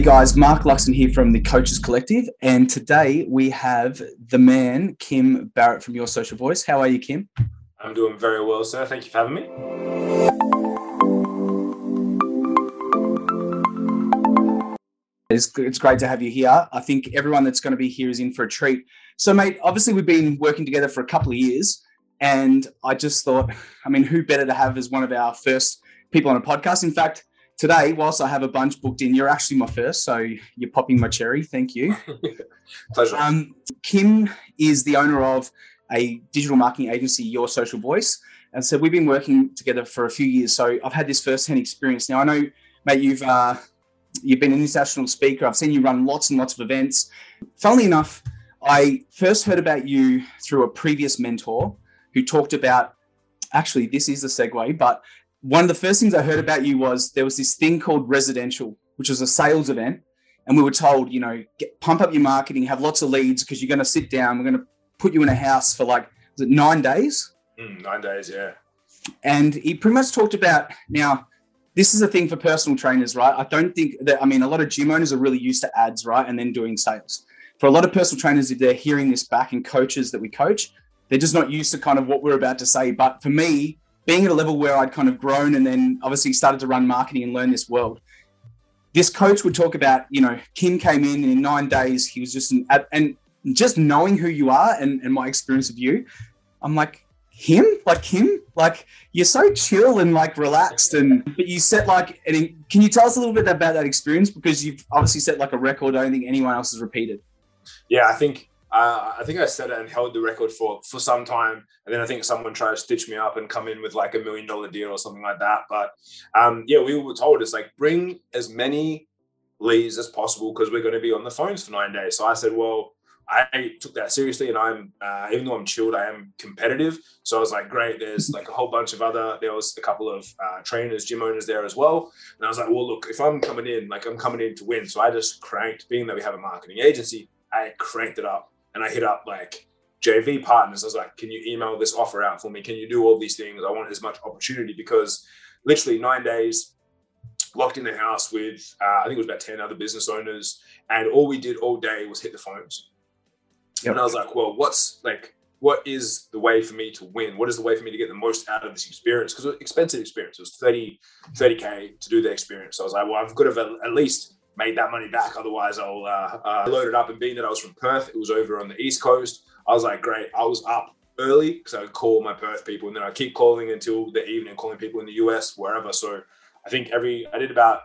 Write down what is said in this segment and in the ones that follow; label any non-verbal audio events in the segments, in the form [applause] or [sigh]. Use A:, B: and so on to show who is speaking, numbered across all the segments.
A: Hey guys, Mark Luxon here from the Coaches Collective, and today we have the man Kim Barrett from Your Social Voice. How are you, Kim?
B: I'm doing very well, sir. Thank you for having me.
A: It's, it's great to have you here. I think everyone that's going to be here is in for a treat. So, mate, obviously we've been working together for a couple of years, and I just thought, I mean, who better to have as one of our first people on a podcast? In fact, today, whilst I have a bunch booked in, you're actually my first, so you're popping my cherry. Thank you. [laughs]
B: Pleasure.
A: Um, Kim is the owner of a digital marketing agency, Your Social Voice, and so we've been working together for a few years. So I've had this first-hand experience. Now I know, mate, you've uh, you've been an international speaker. I've seen you run lots and lots of events. Funnily enough, I first heard about you through a previous mentor who talked about. Actually, this is a segue, but one of the first things I heard about you was there was this thing called residential, which was a sales event. And we were told, you know, get, pump up your marketing, have lots of leads because you're going to sit down. We're going to put you in a house for like, was it nine days?
B: Mm, nine days, yeah.
A: And he pretty much talked about now, this is a thing for personal trainers, right? I don't think that, I mean, a lot of gym owners are really used to ads, right? And then doing sales. For a lot of personal trainers, if they're hearing this back and coaches that we coach, they're just not used to kind of what we're about to say. But for me, being at a level where I'd kind of grown and then obviously started to run marketing and learn this world. This coach would talk about, you know, Kim came in and in nine days, he was just an, and just knowing who you are and, and my experience of you, I'm like, him? Like him? Like you're so chill and like relaxed and but you set like can you tell us a little bit about that experience? Because you've obviously set like a record I don't think anyone else has repeated.
B: Yeah, I think uh, I think I said it and held the record for for some time, and then I think someone tried to stitch me up and come in with like a million dollar deal or something like that. But um, yeah, we were told it's like bring as many leads as possible because we're going to be on the phones for nine days. So I said, well, I took that seriously, and I'm uh, even though I'm chilled, I am competitive. So I was like, great. There's like a whole bunch of other. There was a couple of uh, trainers, gym owners there as well, and I was like, well, look, if I'm coming in, like I'm coming in to win. So I just cranked. Being that we have a marketing agency, I cranked it up and I hit up like JV partners. I was like, can you email this offer out for me? Can you do all these things? I want as much opportunity because literally nine days locked in the house with, uh, I think it was about 10 other business owners. And all we did all day was hit the phones. Yep. And I was like, well, what's like, what is the way for me to win? What is the way for me to get the most out of this experience? Because it was expensive experience. It was 30, 30K to do the experience. So I was like, well, I've got to at least made that money back. Otherwise, I'll uh, uh, load it up. And being that I was from Perth, it was over on the East Coast. I was like, great. I was up early because I would call my Perth people and then I keep calling until the evening, calling people in the US, wherever. So I think every, I did about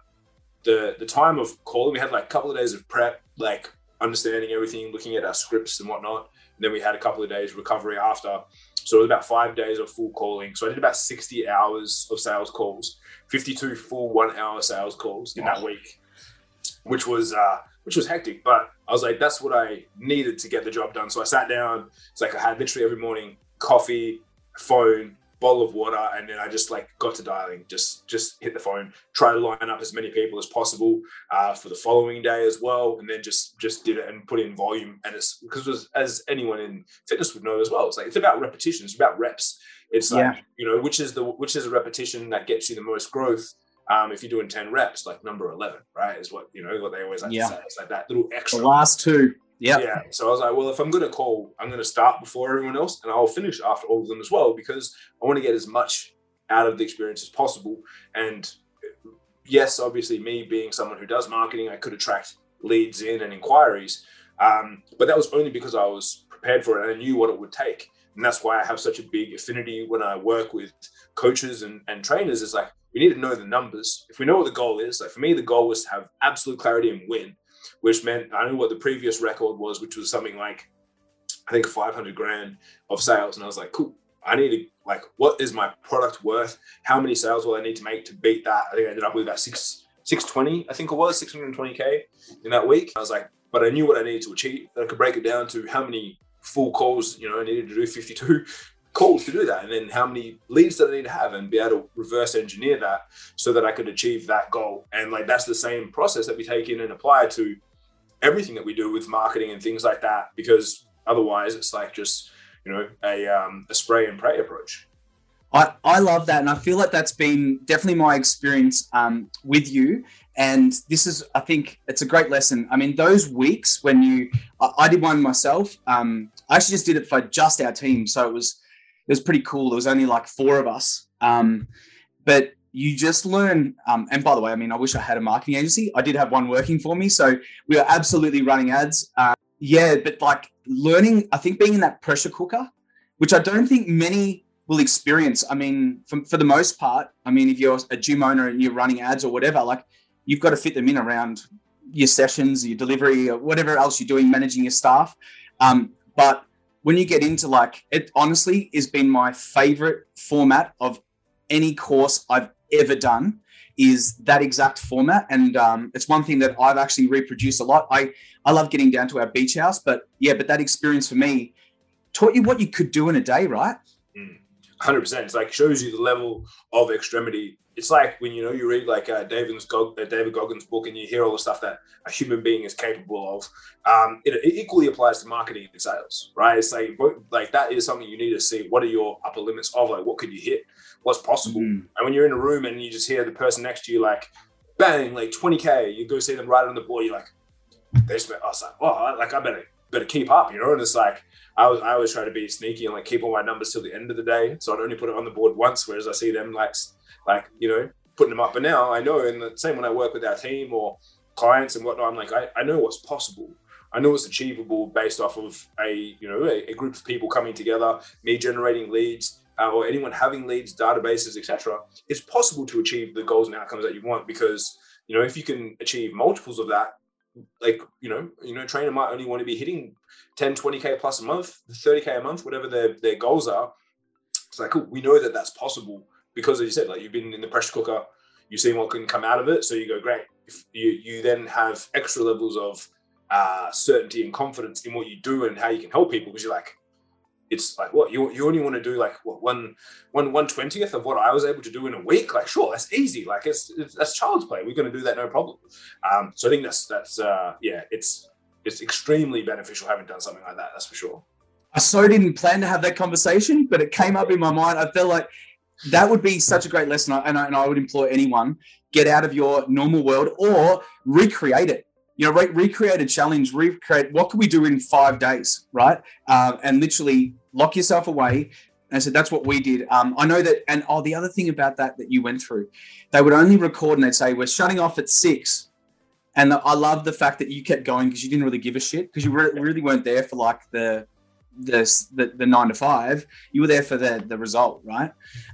B: the, the time of calling, we had like a couple of days of prep, like understanding everything, looking at our scripts and whatnot. And then we had a couple of days recovery after. So it was about five days of full calling. So I did about 60 hours of sales calls, 52 full one hour sales calls in that week which was uh, which was hectic. But I was like, that's what I needed to get the job done. So I sat down. It's like I had literally every morning coffee, phone, bottle of water, and then I just like got to dialing. Just just hit the phone, try to line up as many people as possible uh, for the following day as well, and then just just did it and put in volume. And it's because it was, as anyone in fitness would know as well, it's like it's about repetition. It's about reps. It's like yeah. you know which is the which is a repetition that gets you the most growth um, if you're doing 10 reps, like number 11, right, is what, you know, what they always like yeah. to say. It's like that little extra.
A: The last two.
B: Yeah. Yeah. So I was like, well, if I'm going to call, I'm going to start before everyone else and I'll finish after all of them as well because I want to get as much out of the experience as possible. And yes, obviously, me being someone who does marketing, I could attract leads in and inquiries. Um, but that was only because I was prepared for it and I knew what it would take. And that's why I have such a big affinity when I work with coaches and, and trainers. Is like, we need to know the numbers. If we know what the goal is, like for me, the goal was to have absolute clarity and win, which meant I knew what the previous record was, which was something like I think 500 grand of sales, and I was like, cool. I need to like, what is my product worth? How many sales will I need to make to beat that? I think I ended up with about six 620, I think it was 620k in that week. I was like, but I knew what I needed to achieve. I could break it down to how many full calls, you know, I needed to do 52 calls to do that and then how many leads that I need to have and be able to reverse engineer that so that I could achieve that goal. And like that's the same process that we take in and apply to everything that we do with marketing and things like that because otherwise it's like just you know a, um, a spray and pray approach.
A: I, I love that and I feel like that's been definitely my experience um, with you and this is, I think, it's a great lesson. I mean, those weeks when you, I, I did one myself. Um, I actually just did it for just our team, so it was it was pretty cool. There was only like four of us, um, but you just learn. Um, and by the way, I mean, I wish I had a marketing agency. I did have one working for me, so we are absolutely running ads. Uh, yeah, but like learning, I think being in that pressure cooker, which I don't think many will experience. I mean, for, for the most part, I mean, if you're a gym owner and you're running ads or whatever, like you've got to fit them in around your sessions, your delivery, or whatever else you're doing, managing your staff. Um, but when you get into like, it honestly has been my favorite format of any course I've ever done is that exact format. And um, it's one thing that I've actually reproduced a lot. I, I love getting down to our beach house, but yeah, but that experience for me taught you what you could do in a day, right?
B: Mm. 100%. It's like shows you the level of extremity it's like when you know you read like uh, David's Gog- uh, David Goggins' book and you hear all the stuff that a human being is capable of. Um, it, it, equally applies to marketing and sales, right? It's like like that is something you need to see. What are your upper limits of like what could you hit? What's possible? Mm. And when you're in a room and you just hear the person next to you like bang like 20k, you go see them right on the board. You're like, they spent. I was like, oh, like I better better keep up, you know. And it's like I was I always try to be sneaky and like keep all my numbers till the end of the day, so I'd only put it on the board once. Whereas I see them like like you know putting them up. But now I know, and the same when I work with our team or clients and whatnot, I'm like I, I know what's possible. I know it's achievable based off of a you know a, a group of people coming together, me generating leads, uh, or anyone having leads, databases, etc. It's possible to achieve the goals and outcomes that you want because you know if you can achieve multiples of that, like you know you know trainer might only want to be hitting 10, 20k plus a month, 30k a month, whatever their their goals are. It's like cool. We know that that's possible because as you said, like you've been in the pressure cooker, you've seen what can come out of it. So you go, great. If you you then have extra levels of uh, certainty and confidence in what you do and how you can help people because you're like, it's like what you, you only want to do like what one one one twentieth of what I was able to do in a week. Like sure, that's easy. Like it's, it's that's child's play. We're going to do that no problem. Um, so I think that's that's uh, yeah, it's it's extremely beneficial having done something like that. That's for sure.
A: I so didn't plan to have that conversation, but it came up in my mind. I felt like that would be such a great lesson. And I, and I would implore anyone get out of your normal world or recreate it. You know, re- recreate a challenge, recreate what could we do in five days, right? Uh, and literally lock yourself away. And so that's what we did. Um, I know that, and oh, the other thing about that that you went through, they would only record and they'd say, We're shutting off at six. And the, I love the fact that you kept going because you didn't really give a shit because you re- really weren't there for like the the, the, the nine to five, you were there for the the result, right?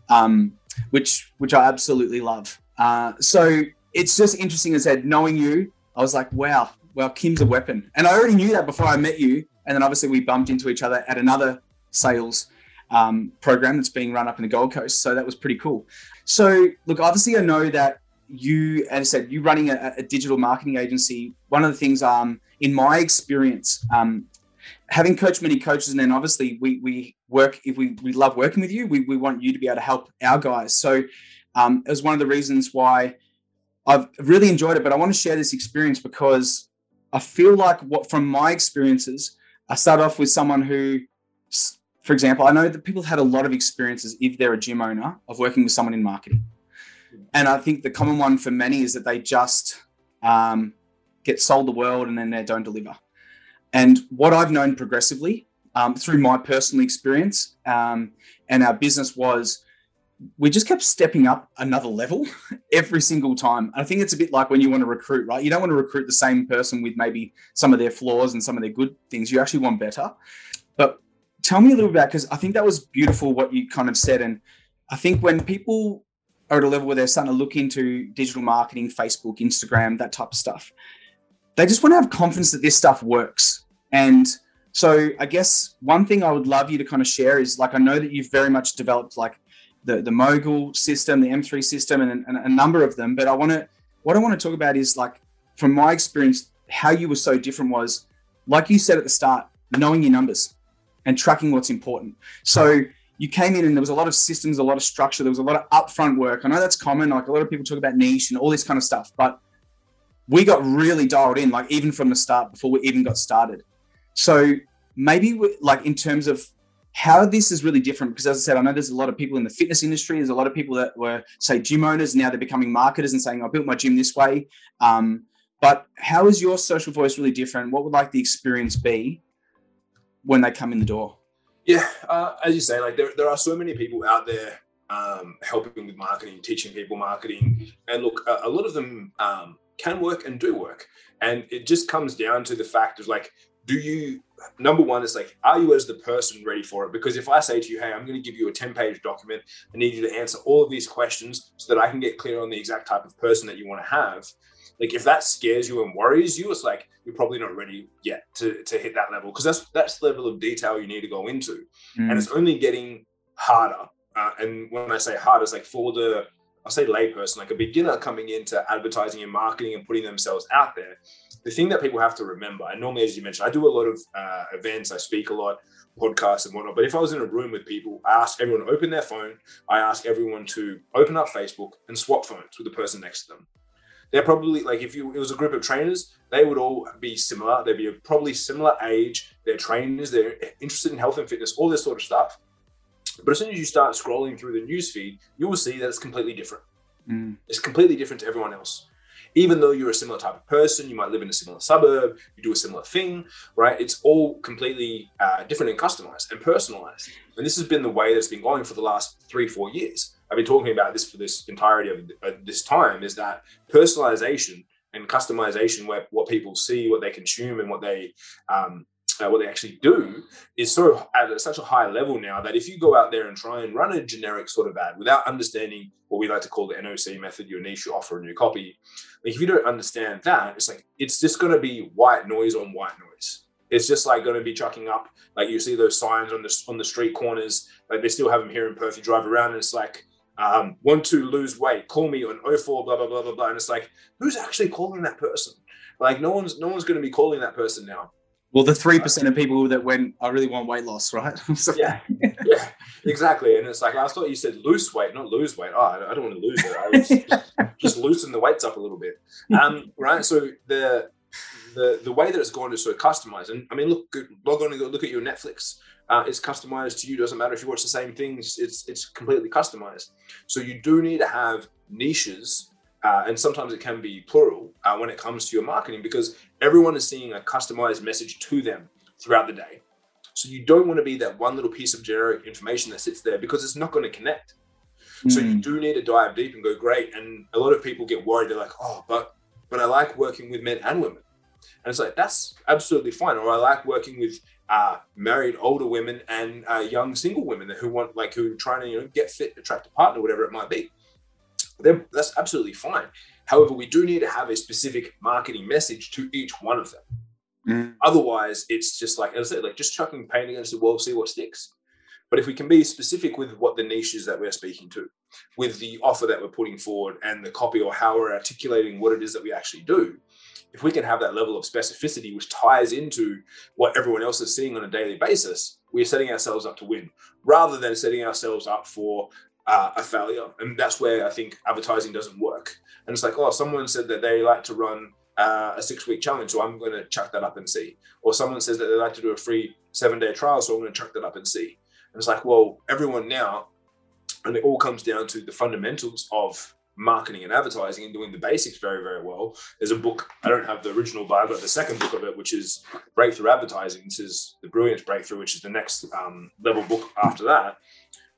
A: Um, which which I absolutely love. Uh, so it's just interesting as I said, knowing you, I was like, wow, well, Kim's a weapon, and I already knew that before I met you. And then obviously we bumped into each other at another sales um, program that's being run up in the Gold Coast. So that was pretty cool. So look, obviously I know that you, as I said, you running a, a digital marketing agency. One of the things, um, in my experience, um, having coached many coaches, and then obviously we we work if we we love working with you, we we want you to be able to help our guys. So um, it was one of the reasons why I've really enjoyed it. But I want to share this experience because I feel like what from my experiences, I start off with someone who, for example, I know that people have had a lot of experiences if they're a gym owner of working with someone in marketing, and I think the common one for many is that they just um, get sold the world and then they don't deliver. And what I've known progressively um, through my personal experience um, and our business was we just kept stepping up another level [laughs] every single time. I think it's a bit like when you want to recruit, right? You don't want to recruit the same person with maybe some of their flaws and some of their good things. You actually want better. But tell me a little bit because I think that was beautiful what you kind of said. And I think when people are at a level where they're starting to look into digital marketing, Facebook, Instagram, that type of stuff, they just want to have confidence that this stuff works. And so I guess one thing I would love you to kind of share is like I know that you've very much developed like the the mogul system, the M3 system, and, and a number of them. But I want to what I want to talk about is like from my experience, how you were so different was like you said at the start, knowing your numbers and tracking what's important. So you came in and there was a lot of systems, a lot of structure, there was a lot of upfront work. I know that's common. Like a lot of people talk about niche and all this kind of stuff, but we got really dialed in, like even from the start before we even got started. So maybe we, like in terms of how this is really different because as i said i know there's a lot of people in the fitness industry there's a lot of people that were say gym owners now they're becoming marketers and saying i built my gym this way. Um, but how is your social voice really different? What would like the experience be when they come in the door?
B: Yeah uh, as you say like there, there are so many people out there um, helping with marketing teaching people marketing and look a, a lot of them um, can work and do work. And it just comes down to the fact of like do you number one is like are you as the person ready for it because if i say to you hey i'm going to give you a 10 page document i need you to answer all of these questions so that i can get clear on the exact type of person that you want to have like if that scares you and worries you it's like you're probably not ready yet to, to hit that level because that's that's the level of detail you need to go into mm. and it's only getting harder uh, and when i say hard it's like for the I'll say layperson, like a beginner coming into advertising and marketing and putting themselves out there, the thing that people have to remember, and normally, as you mentioned, I do a lot of uh, events, I speak a lot, podcasts and whatnot. But if I was in a room with people, I ask everyone to open their phone. I ask everyone to open up Facebook and swap phones with the person next to them. They're probably like if you it was a group of trainers, they would all be similar. They'd be a probably similar age. They're trainers. They're interested in health and fitness, all this sort of stuff. But as soon as you start scrolling through the newsfeed, you will see that it's completely different. Mm. It's completely different to everyone else. Even though you're a similar type of person, you might live in a similar suburb, you do a similar thing, right? It's all completely uh, different and customized and personalized. And this has been the way that's been going for the last three, four years. I've been talking about this for this entirety of this time is that personalization and customization, where what people see, what they consume, and what they um, what they actually do is sort of at such a high level now that if you go out there and try and run a generic sort of ad without understanding what we like to call the NOC method, your niche, your offer, and your copy, like if you don't understand that, it's like it's just going to be white noise on white noise. It's just like going to be chucking up, like you see those signs on the on the street corners, like they still have them here in Perth. You drive around and it's like um, want to lose weight, call me on 04, blah blah blah blah blah, and it's like who's actually calling that person? Like no one's no one's going to be calling that person now.
A: Well, the three percent of people that went, I really want weight loss, right? [laughs]
B: so, yeah, yeah, exactly. And it's like I thought you said lose weight, not lose weight. Oh, I don't want to lose it. I was [laughs] just loosen the weights up a little bit, um, right? So the the the way that it's going is so customized. And I mean, look, log on and go look at your Netflix. Uh, it's customized to you. Doesn't matter if you watch the same things. It's it's completely customized. So you do need to have niches uh, and sometimes it can be plural uh, when it comes to your marketing because everyone is seeing a customized message to them throughout the day. So you don't want to be that one little piece of generic information that sits there because it's not going to connect. Mm. So you hmm. do need to dive deep and go great. And a lot of people get worried. They're like, oh, but but I like working with men and women. And it's like that's absolutely fine. Or I like working with uh, married older women and uh, young single women who want like who are trying to you know get fit, attract a partner, whatever it might be that's absolutely fine. However, we do need to have a specific marketing message to each one of them. Mm. Otherwise, it's just like as I said, like just chucking paint against the wall, see what sticks. But if we can be specific with what the niche is that we're speaking to, with the offer that we're putting forward and the copy or how we're articulating what it is that we actually do, if we can have that level of specificity which ties into what everyone else is seeing on a daily basis, we're setting ourselves up to win rather than setting ourselves up for uh, a failure. And that's where I think advertising doesn't work. And it's like, oh, someone said that they like to run uh, a six week challenge, so I'm going to chuck that up and see. Or someone says that they like to do a free seven day trial, so I'm going to chuck that up and see. And it's like, well, everyone now, and it all comes down to the fundamentals of marketing and advertising and doing the basics very, very well. There's a book, I don't have the original, but I've got the second book of it, which is Breakthrough Advertising. This is The Brilliance Breakthrough, which is the next um, level book after that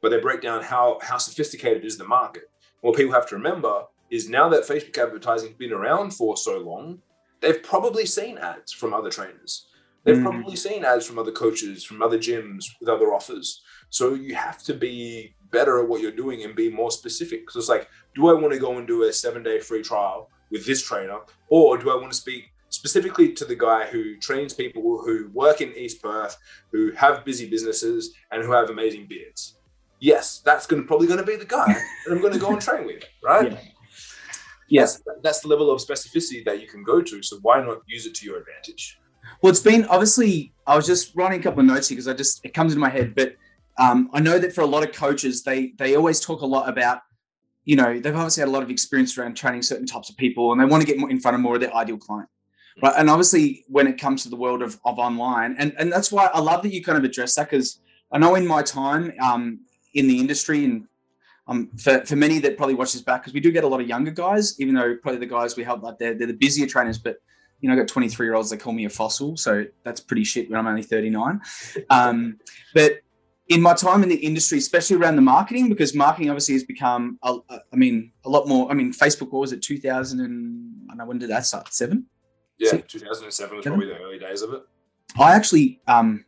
B: but they break down how how sophisticated is the market. What people have to remember is now that Facebook advertising has been around for so long, they've probably seen ads from other trainers. They've mm. probably seen ads from other coaches, from other gyms with other offers. So you have to be better at what you're doing and be more specific. So it's like, do I want to go and do a seven day free trial with this trainer? Or do I want to speak specifically to the guy who trains people who work in East Perth, who have busy businesses, and who have amazing beards? Yes, that's going to, probably going to be the guy that I'm going to go and train with, right? Yeah. Yes, that's, that's the level of specificity that you can go to. So why not use it to your advantage?
A: Well, it's been obviously. I was just writing a couple of notes here because I just it comes into my head. But um, I know that for a lot of coaches, they they always talk a lot about, you know, they've obviously had a lot of experience around training certain types of people, and they want to get more in front of more of their ideal client. Right. And obviously, when it comes to the world of, of online, and, and that's why I love that you kind of address that because I know in my time um, in the industry and um, for, for many that probably watch this back, because we do get a lot of younger guys, even though probably the guys we help like they're, they're the busier trainers, but you know, I got 23 year olds that call me a fossil. So that's pretty shit when I'm only 39. Um, but in my time in the industry, especially around the marketing, because marketing obviously has become, a, a, I mean, a lot more. I mean, Facebook, what was it, 2000 and I don't know, when did that start? Seven?
B: Yeah, Six? 2007 was probably the early days of it.
A: I actually, um,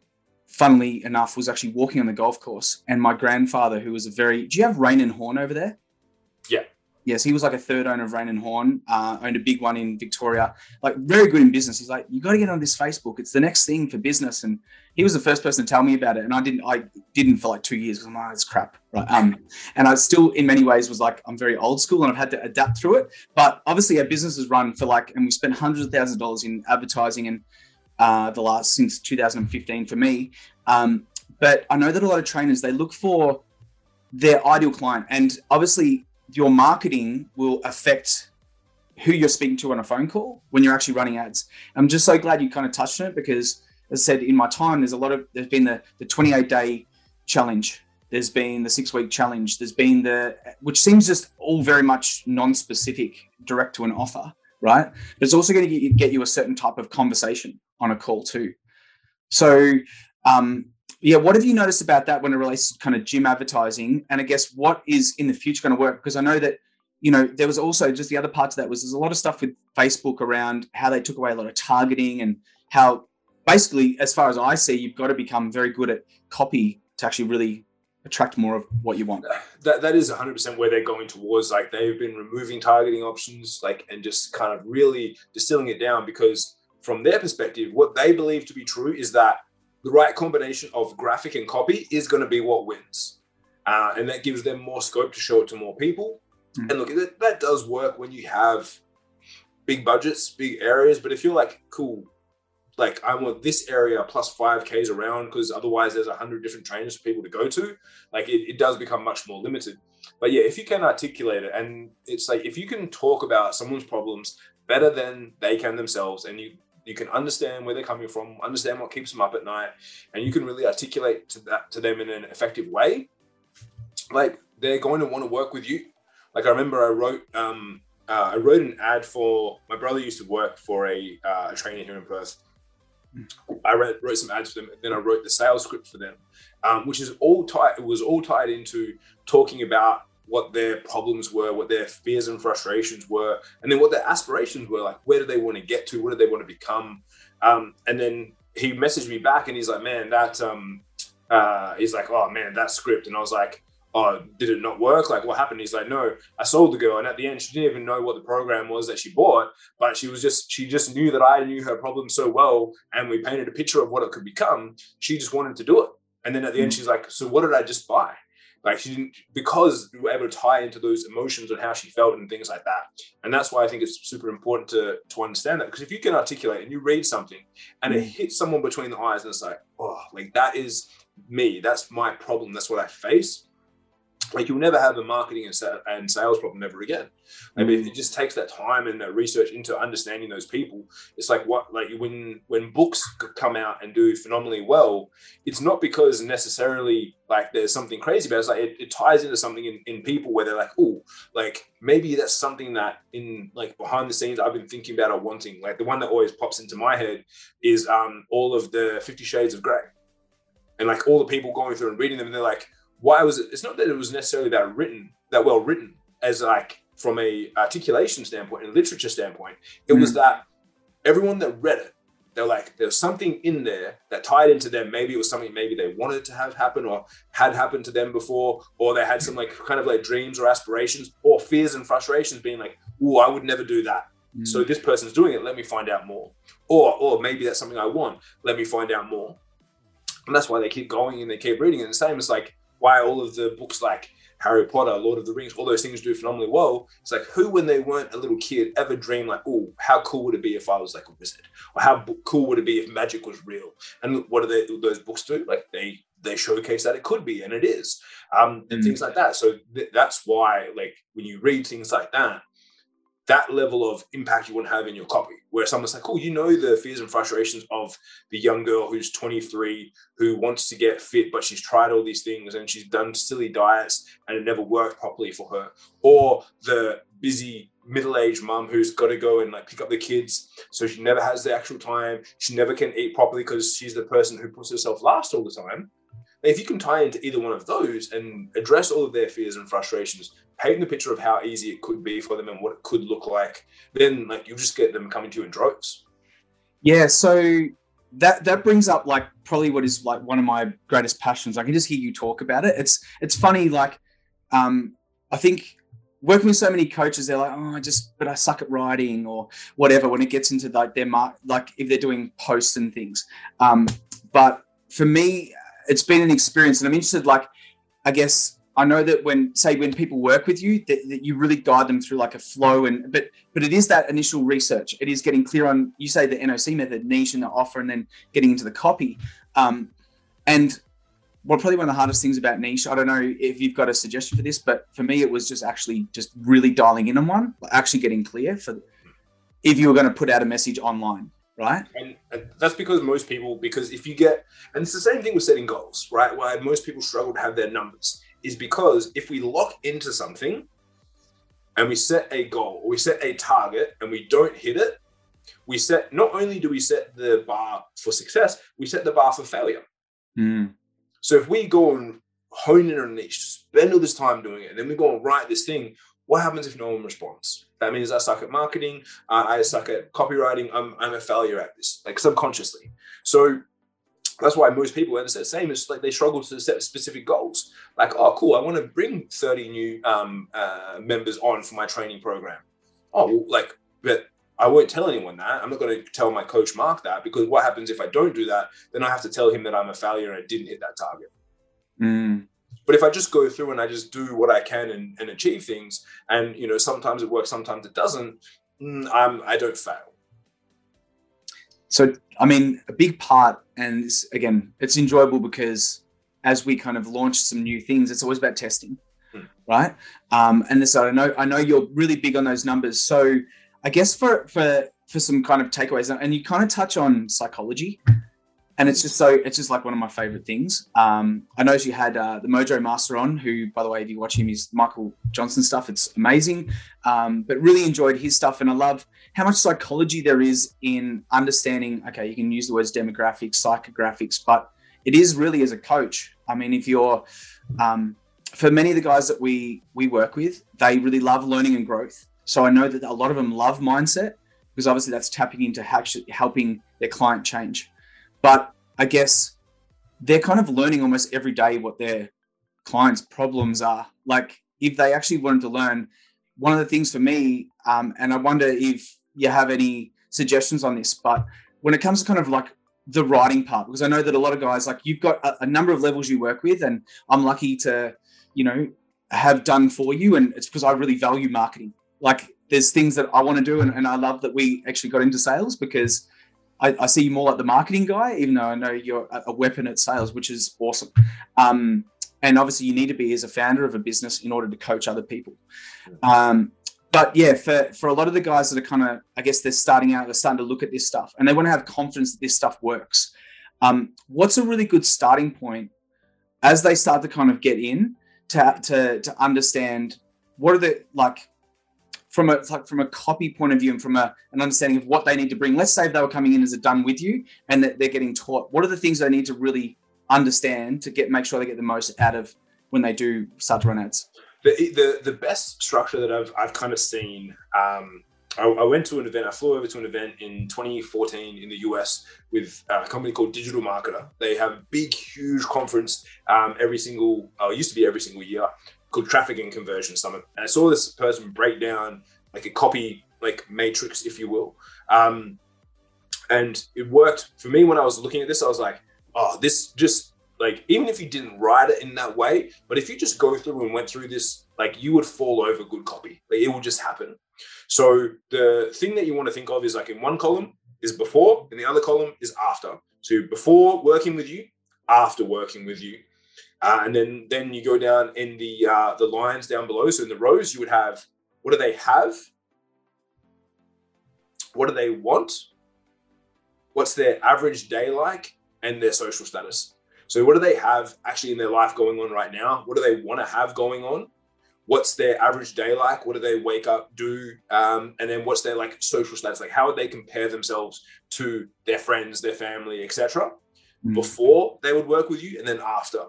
A: funnily enough, was actually walking on the golf course, and my grandfather, who was a very, do you have Raine and Horne over there?
B: Yeah.
A: Yes, he was like a third owner of Raine and Horne, uh, owned a big one in Victoria, like very good in business. He's like, you got to get on this Facebook. It's the next thing for business. And he was the first person to tell me about it. And I didn't, I didn't for like two years because I'm like, oh, it's crap. Right. Um, and I still, in many ways, was like, I'm very old school and I've had to adapt through it. But obviously, our business is run for like, and we spent hundreds of thousands of dollars in advertising and uh, the last since 2015 for me. Um, but I know that a lot of trainers they look for their ideal client, and obviously your marketing will affect who you're speaking to on a phone call when you're actually running ads. I'm just so glad you kind of touched on it because, as I said, in my time, there's a lot of there's been the the 28 day challenge. There's been the six week challenge. There's been the which seems just all very much non-specific, direct to an offer, right? But it's also going to get you, get you a certain type of conversation on a call too. So um, yeah, what have you noticed about that when it relates to kind of gym advertising? And I guess what is in the future going to work? Because I know that, you know, there was also just the other part to that was there's a lot of stuff with Facebook around how they took away a lot of targeting and how basically, as far as I see, you've got to become very good at copy to actually really attract more of what you want.
B: That that is 100% where they're going towards. Like they've been removing targeting options, like and just kind of really distilling it down because from their perspective, what they believe to be true is that the right combination of graphic and copy is going to be what wins. Uh, and that gives them more scope to show it to more people. Mm. And look, that, that does work when you have big budgets, big areas. But if you're like, cool, like I want this area plus five Ks around because otherwise there's a hundred different trainers for people to go to, like it, it does become much more limited. But yeah, if you can articulate it and it's like if you can talk about someone's problems better than they can themselves and you you can understand where they're coming from, understand what keeps them up at night, and you can really articulate to that to them in an effective way. Like they're going to want to work with you. Like I remember I wrote um, uh, I wrote an ad for my brother used to work for a, uh, a trainer here in Perth. I wrote, wrote some ads for them, and then I wrote the sales script for them, um, which is all tied. It was all tied into talking about what their problems were, what their fears and frustrations were, and then what their aspirations were. Like, where do they want to get to? What do they want to become? Um, and then he messaged me back and he's like, man, that, um, uh, he's like, oh man, that script. And I was like, oh, did it not work? Like, what happened? He's like, no, I sold the girl. And at the end, she didn't even know what the program was that she bought, but she was just, she just knew that I knew her problem so well. And we painted a picture of what it could become. She just wanted to do it. And then at the end, mm. she's like, so what did I just buy? Like she didn't because we were able to tie into those emotions and how she felt and things like that. And that's why I think it's super important to to understand that because if you can articulate and you read something and it mm. hits someone between the eyes and it's like, oh, like that is me. That's my problem. That's what I face like you'll never have a marketing and sales problem ever again. Maybe mm. it just takes that time and that research into understanding those people. It's like what like when when books come out and do phenomenally well, it's not because necessarily like there's something crazy about it. It's like it, it ties into something in, in people where they're like, oh, like maybe that's something that in like behind the scenes I've been thinking about or wanting. Like the one that always pops into my head is um all of the Fifty Shades of Grey. And like all the people going through and reading them, and they're like, why was it? It's not that it was necessarily that written, that well written, as like from a articulation standpoint and literature standpoint. It mm. was that everyone that read it, they're like, there's something in there that tied into them. Maybe it was something maybe they wanted to have happen or had happened to them before, or they had some like kind of like dreams or aspirations or fears and frustrations being like, oh, I would never do that. Mm. So this person's doing it. Let me find out more. Or, or maybe that's something I want. Let me find out more. And that's why they keep going and they keep reading. And the same as like why all of the books like Harry Potter, Lord of the Rings, all those things do phenomenally well. It's like who, when they weren't a little kid, ever dreamed like, oh, how cool would it be if I was like a wizard, or how cool would it be if magic was real? And what do they, those books do? Like they they showcase that it could be, and it is, um, and mm. things like that. So th- that's why, like when you read things like that, that level of impact you want to have in your copy, where someone's like, oh, you know the fears and frustrations of the young girl who's 23 who wants to get fit, but she's tried all these things and she's done silly diets and it never worked properly for her. Or the busy middle-aged mom who's got to go and like pick up the kids, so she never has the actual time. She never can eat properly because she's the person who puts herself last all the time. If you can tie into either one of those and address all of their fears and frustrations, painting the picture of how easy it could be for them and what it could look like, then like you just get them coming to you in droves.
A: Yeah, so that that brings up like probably what is like one of my greatest passions. I can just hear you talk about it. It's it's funny, like um, I think working with so many coaches, they're like, oh, I just but I suck at writing or whatever. When it gets into like their mark, like if they're doing posts and things. Um, but for me, it's been an experience, and I'm interested, like I guess I know that when say when people work with you, that, that, you really guide them through like a flow and but but it is that initial research. It is getting clear on you say the NOC method, niche and the offer, and then getting into the copy. Um, and well, probably one of the hardest things about niche. I don't know if you've got a suggestion for this, but for me, it was just actually just really dialing in on one, actually getting clear for if you were going to put out a message online right?
B: And, and, that's because most people, because if you get, and it's the same thing with setting goals, right? Why most people struggle to have their numbers is because if we lock into something and we set a goal or we set a target and we don't hit it, we set not only do we set the bar for success, we set the bar for failure.
A: Mm.
B: So if we go and hone in on a niche, spend all this time doing it, and then we go and write this thing, what happens if no one responds? That means I suck at marketing, uh, I suck at copywriting, I'm, I'm a failure at this, like subconsciously. So that's why most people, and it's the same as like they struggle to set specific goals. Like, oh, cool, I want to bring 30 new um, uh, members on for my training program. Oh, well, like, but I won't tell anyone that. I'm not going to tell my coach Mark that because what happens if I don't do that? Then I have to tell him that I'm a failure and I didn't hit that target.
A: Mm.
B: But if I just go through and I just do what I can and, and achieve things, and you know, sometimes it works, sometimes it doesn't, mm, I'm I don't fail.
A: So, I mean, a big part, and again, it's enjoyable because as we kind of launch some new things, it's always about testing, hmm. right? Um, and this, I know, I know you're really big on those numbers. So, I guess for for for some kind of takeaways, and you kind of touch on psychology, and it's just so it's just like one of my favorite things. Um, I noticed you had uh, the Mojo Master on, who, by the way, if you watch him, he's Michael Johnson stuff. It's amazing, um, but really enjoyed his stuff, and I love how much psychology there is in understanding. Okay, you can use the words demographics, psychographics, but it is really as a coach. I mean, if you're um, for many of the guys that we we work with, they really love learning and growth. So I know that a lot of them love mindset because obviously that's tapping into actually helping their client change. But I guess they're kind of learning almost every day what their clients' problems are. Like if they actually wanted to learn, one of the things for me, um, and I wonder if you have any suggestions on this, but when it comes to kind of like the writing part, because I know that a lot of guys, like you've got a, a number of levels you work with, and I'm lucky to, you know, have done for you. And it's because I really value marketing. Like there's things that I want to do, and, and I love that we actually got into sales because I, I, see you more like the marketing guy, even though I know you're a weapon at sales, which is awesome. Um, and obviously, you need to be as a founder of a business in order to coach other people. Um, but yeah, for for a lot of the guys that are kind of, I guess they're starting out, they're starting to look at this stuff, and they want to have confidence that this stuff works. Um, what's a really good starting point as they start to kind of get in to to to understand what are the like from a like from a copy point of view and from a, an understanding of what they need to bring. Let's say they were coming in as a done with you and that they're getting taught. What are the things they need to really understand to get make sure they get the most out of when they do start to run ads?
B: The the, the best structure that I've I've kind of seen. Um, I, I, went to an event. I flew over to an event in 2014 in the US with a company called Digital Marketer. They have a big, huge conference um, every single. Uh, used to be every single year called Traffic and Conversion Summit. And I saw this person break down like a copy like matrix, if you will. Um, and it worked for me when I was looking at this. I was like, oh, this just like even if you didn't write it in that way, but if you just go through and went through this, like you would fall over good copy. Like it will just happen. So the thing that you want to think of is like in one column is before, and the other column is after. So before working with you, after working with you. Uh, and then then you go down in the uh, the lines down below. So in the rows, you would have what do they have, what do they want? What's their average day like? And their social status. So, what do they have actually in their life going on right now? What do they want to have going on? What's their average day like? What do they wake up, do? Um, and then what's their like social status? Like, how would they compare themselves to their friends, their family, etc. Mm. Before they would work with you, and then after.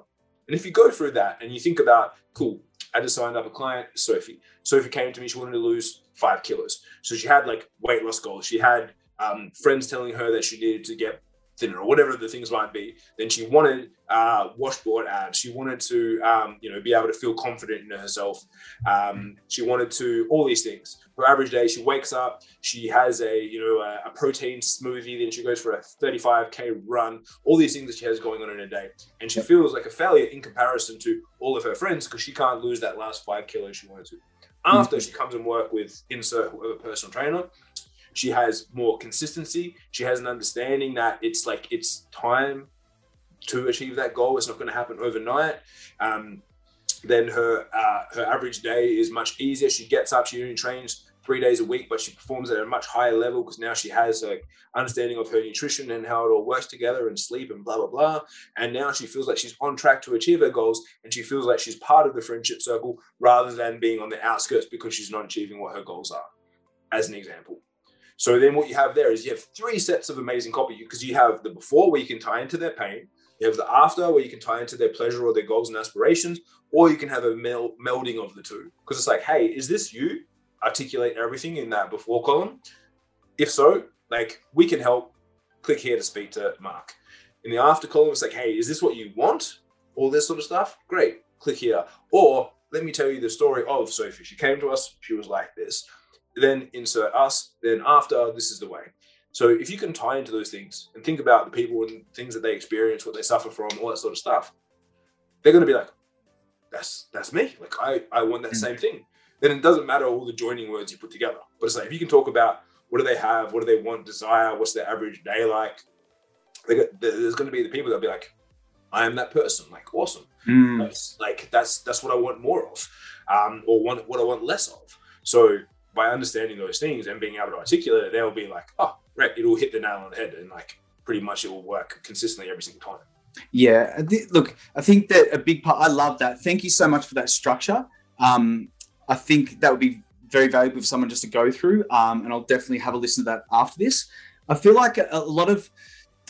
B: And if you go through that and you think about, cool, I just signed up a client, Sophie. Sophie came to me, she wanted to lose five kilos. So she had like weight loss goals. She had um, friends telling her that she needed to get thinner or whatever the things might be. Then she wanted uh, washboard abs. She wanted to, um, you know, be able to feel confident in herself. Um, she wanted to all these things. Her average day, she wakes up, she has a, you know, a, a, protein smoothie. Then she goes for a 35k run. All these things that she has going on in a day, and she feels like a failure in comparison to all of her friends because she can't lose that last five kilos she wanted to. After she comes and work with insert whoever personal trainer, she has more consistency. She has an understanding that it's like it's time to achieve that goal. It's not going to happen overnight. Um, then her uh, her average day is much easier. She gets up, she only trains three days a week, but she performs at a much higher level because now she has a understanding of her nutrition and how it all works together and sleep and blah blah blah. And now she feels like she's on track to achieve her goals, and she feels like she's part of the friendship circle rather than being on the outskirts because she's not achieving what her goals are. As an example. So then what you have there is you have three sets of amazing copy because you have the before where you can tie into their pain, you have the after where you can tie into their pleasure or their goals and aspirations, or you can have a mel- melding of the two. Because it's like, hey, is this you? Articulate everything in that before column. If so, like we can help. Click here to speak to Mark. In the after column, it's like, hey, is this what you want? All this sort of stuff. Great. Click here. Or let me tell you the story of Sophie. She came to us. She was like this then insert us, then after, this is the way. So if you can tie into those things and think about the people and things that they experience, what they suffer from, all that sort of stuff, they're going to be like, that's that's me. Like I, I want that mm. same thing. Then it doesn't matter all the joining words you put together. But it's like if you can talk about what do they have, what do they want, desire, what's their average day like, got, there's going to be the people that'll be like, I am that person. Like awesome. Mm. That's, like that's that's what I want more of, um, or want what I want less of. So by understanding those things and being able to articulate it, they'll be like, oh, right, it'll hit the nail on the head and like pretty much it will work consistently every single time.
A: Yeah, look, I think that a big part. I love that. Thank you so much for that structure. Um, I think that would be very valuable for someone just to go through, um, and I'll definitely have a listen to that after this. I feel like a, a lot of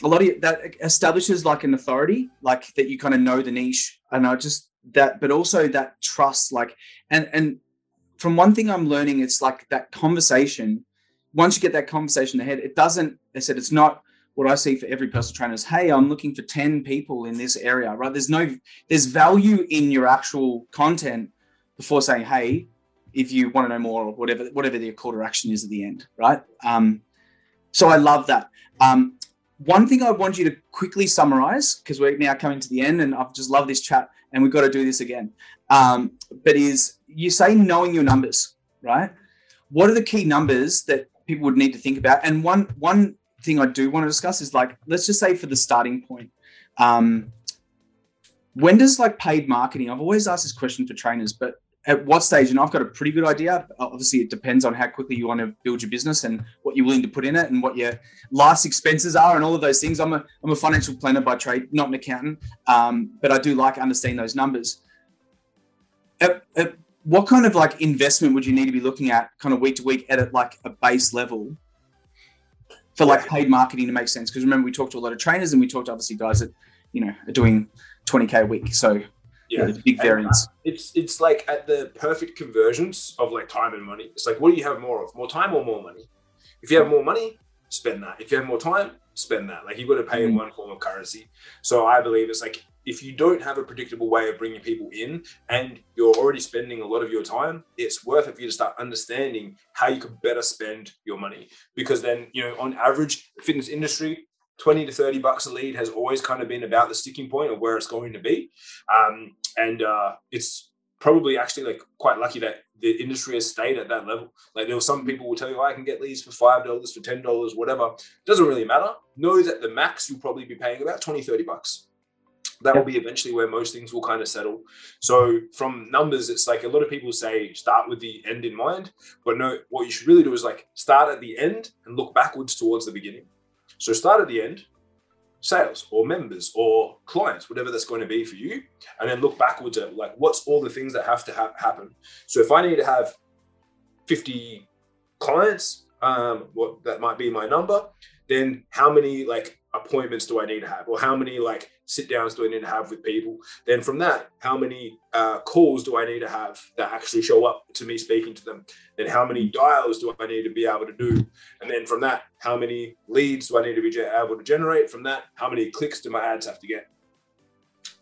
A: a lot of that establishes like an authority, like that you kind of know the niche, and I just that, but also that trust, like, and and from one thing I'm learning, it's like that conversation. Once you get that conversation ahead, it doesn't. I said it's not what I see for every personal trainer is, hey, I'm looking for 10 people in this area, right? There's no, there's value in your actual content before saying, hey, if you want to know more or whatever, whatever the call to action is at the end, right? Um, so I love that. Um, one thing I want you to quickly summarize, because we're now coming to the end and I've just loved this chat and we've got to do this again. Um, but is you say knowing your numbers, right? What are the key numbers that people would need to think about? And one one thing I do want to discuss is like, let's just say for the starting point, um, when does like paid marketing? I've always asked this question for trainers, but at what stage? And I've got a pretty good idea. Obviously, it depends on how quickly you want to build your business and what you're willing to put in it and what your life's expenses are and all of those things. I'm a I'm a financial planner by trade, not an accountant, um, but I do like understanding those numbers at, at what kind of like investment would you need to be looking at kind of week to week at like a base level for like paid marketing to make sense? Because remember, we talked to a lot of trainers and we talked to obviously guys that, you know, are doing 20K a week. So yeah, big variance.
B: it's it's like at the perfect conversions of like time and money. It's like, what do you have more of? More time or more money? If you have more money, spend that. If you have more time, spend that. Like you've got to pay mm. in one form of currency. So I believe it's like if you don't have a predictable way of bringing people in and you're already spending a lot of your time, it's worth it for you to start understanding how you could better spend your money. Because then, you know, on average, the fitness industry, 20 to 30 bucks a lead has always kind of been about the sticking point of where it's going to be. Um, and uh, it's probably actually like quite lucky that the industry has stayed at that level. Like there were some people will tell you, oh, I can get leads for $5, for $10, whatever. Doesn't really matter. Know that the max you'll probably be paying about 20, 30 bucks that will be eventually where most things will kind of settle. So from numbers, it's like a lot of people say start with the end in mind, but no, what you should really do is like start at the end and look backwards towards the beginning. So start at the end, sales or members or clients, whatever that's going to be for you, and then look backwards at like what's all the things that have to ha- happen. So if I need to have 50 clients, um, what that might be my number, then how many like appointments do I need to have, or how many like sit downs do I need to have with people? Then from that, how many uh, calls do I need to have that actually show up to me speaking to them? Then how many dials do I need to be able to do? And then from that, how many leads do I need to be able to generate? From that, how many clicks do my ads have to get?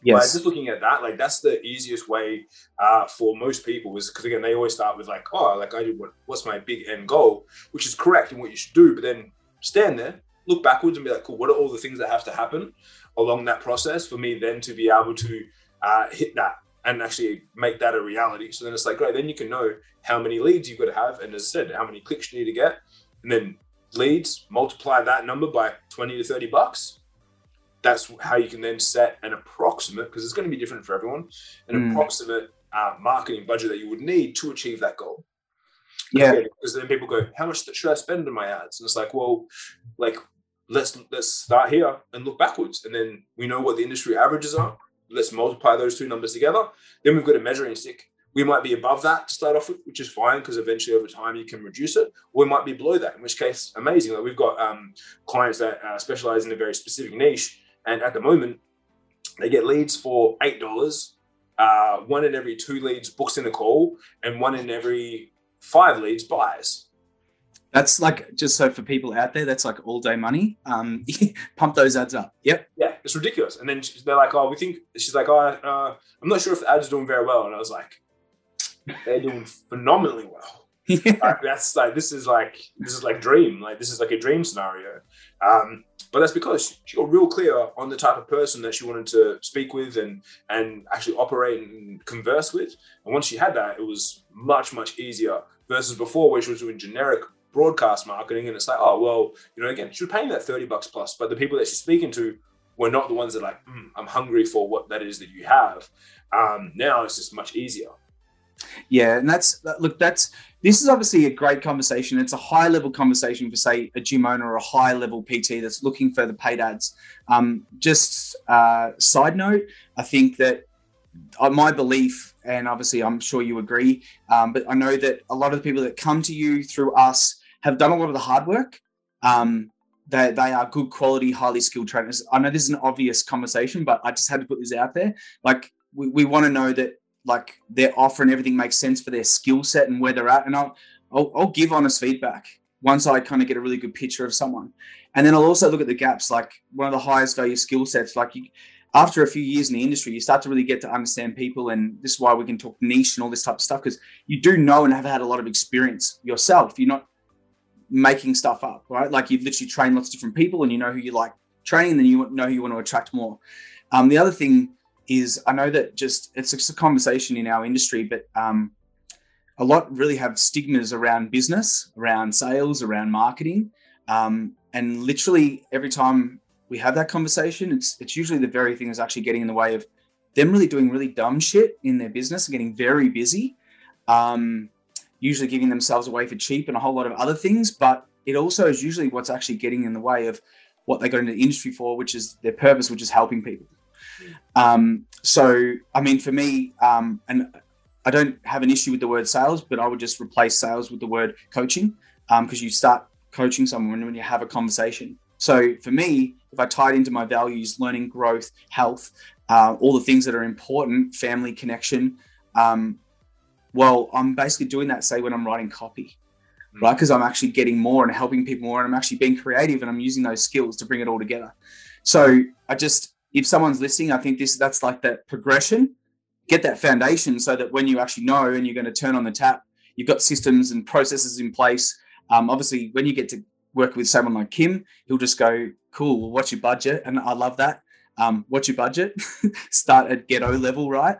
B: Yes. just looking at that, like that's the easiest way uh, for most people is because again they always start with like, oh, like I did what, what's my big end goal, which is correct and what you should do, but then stand there, look backwards and be like, cool, what are all the things that have to happen along that process for me then to be able to uh, hit that and actually make that a reality. So then it's like, great, then you can know how many leads you've got to have. And as I said, how many clicks you need to get. And then leads, multiply that number by 20 to 30 bucks. That's how you can then set an approximate, because it's going to be different for everyone, an mm. approximate uh, marketing budget that you would need to achieve that goal.
A: Yeah.
B: Because then people go, how much should I spend on my ads? And it's like, well, like let's let's start here and look backwards, and then we know what the industry averages are. Let's multiply those two numbers together. Then we've got a measuring stick. We might be above that to start off with, which is fine because eventually over time you can reduce it, or we might be below that, in which case, amazing. Like we've got um, clients that uh, specialize in a very specific niche, and at the moment, they get leads for eight dollars. Uh, one in every two leads books in a call, and one in every five leads buys.
A: That's like just so for people out there, that's like all day money. Um, [laughs] pump those ads up. Yep.
B: Yeah, it's ridiculous. And then they're like, "Oh, we think." She's like, "Oh, uh, I'm not sure if the ads are doing very well." And I was like, "They're doing phenomenally well." [laughs] Yeah. Like, that's like this is like this is like dream. Like this is like a dream scenario. Um, but that's because she got real clear on the type of person that she wanted to speak with and and actually operate and converse with. And once she had that, it was much much easier versus before, where she was doing generic broadcast marketing, and it's like, oh well, you know, again, she's paying that thirty bucks plus, but the people that she's speaking to were not the ones that like, mm, I'm hungry for what that is that you have. Um, now it's just much easier.
A: Yeah, and that's look, that's this is obviously a great conversation. It's a high level conversation for say a gym owner or a high level PT that's looking for the paid ads. Um, just uh, side note, I think that uh, my belief, and obviously I'm sure you agree, um, but I know that a lot of the people that come to you through us have done a lot of the hard work. Um, they, they are good quality, highly skilled trainers. I know this is an obvious conversation, but I just had to put this out there. Like, we, we want to know that like their offer and everything makes sense for their skill set and where they're at. And I'll, I'll, I'll give honest feedback once I kind of get a really good picture of someone. And then I'll also look at the gaps, like one of the highest value skill sets. Like you, after a few years in the industry, you start to really get to understand people. And this is why we can talk niche and all this type of stuff because you do know and have had a lot of experience yourself. You're not making stuff up, right? Like you've literally trained lots of different people and you know who you like training, then you know who you want to attract more. Um, the other thing is I know that just it's just a conversation in our industry, but um, a lot really have stigmas around business, around sales, around marketing. Um, and literally every time we have that conversation, it's it's usually the very thing that's actually getting in the way of them really doing really dumb shit in their business and getting very busy. Um, usually giving themselves away for cheap and a whole lot of other things. But it also is usually what's actually getting in the way of what they got into the industry for, which is their purpose, which is helping people. Um, so, I mean, for me, um, and I don't have an issue with the word sales, but I would just replace sales with the word coaching because um, you start coaching someone when you have a conversation. So, for me, if I tied into my values, learning, growth, health, uh, all the things that are important, family connection, um, well, I'm basically doing that, say, when I'm writing copy, mm. right? Because I'm actually getting more and helping people more, and I'm actually being creative and I'm using those skills to bring it all together. So I just, if someone's listening, I think this that's like that progression. Get that foundation so that when you actually know and you're going to turn on the tap, you've got systems and processes in place. Um, obviously, when you get to work with someone like Kim, he'll just go, "Cool, well, what's your budget?" And I love that. Um, what's your budget? [laughs] Start at ghetto level, right?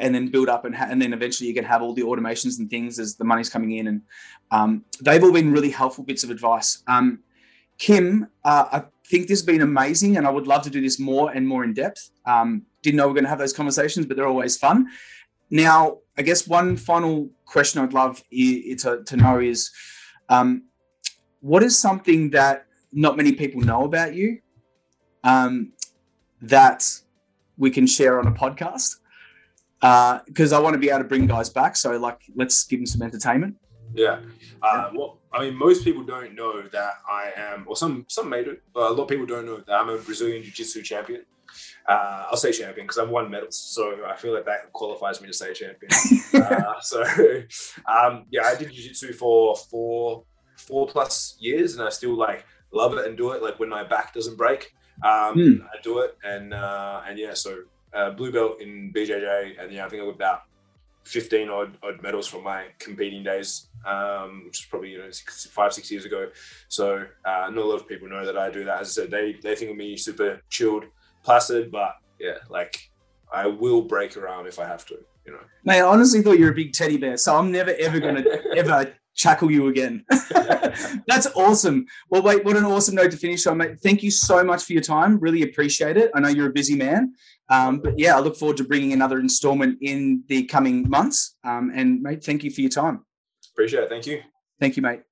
A: And then build up and, ha- and then eventually you can have all the automations and things as the money's coming in and um, they've all been really helpful bits of advice um, kim uh, i think this has been amazing and i would love to do this more and more in depth um, didn't know we are going to have those conversations, but they're always fun. Now, I guess one final question I'd love to, to know is um, what is something that not many people know about you um, that we can share on a podcast? Because uh, I want to be able to bring guys back. So, like, let's give them some entertainment.
B: Yeah. Uh, well, I mean, most people don't know that I am, or some some may do, but a lot of people don't know that I'm a Brazilian Jiu Jitsu champion. Uh, I'll say champion because I've won medals, so I feel like that qualifies me to say champion. [laughs] uh, so, [laughs] um, yeah, I did Jiu Jitsu for four four plus years, and I still like love it and do it. Like when my back doesn't break, um, mm. I do it, and uh, and yeah, so uh, blue belt in BJJ, and yeah, I think I got about 15 odd, odd medals from my competing days, um, which is probably you know six, five six years ago. So uh, not a lot of people know that I do that. As I said, they they think of me super chilled, placid, but yeah, like I will break around if I have to. You know,
A: mate. I honestly thought you're a big teddy bear, so I'm never ever gonna [laughs] ever chuckle you again. [laughs] That's awesome. Well, wait, what an awesome note to finish on, mate. Thank you so much for your time. Really appreciate it. I know you're a busy man. Um, but yeah, I look forward to bringing another installment in the coming months. Um, and mate, thank you for your time.
B: Appreciate it. Thank you.
A: Thank you, mate.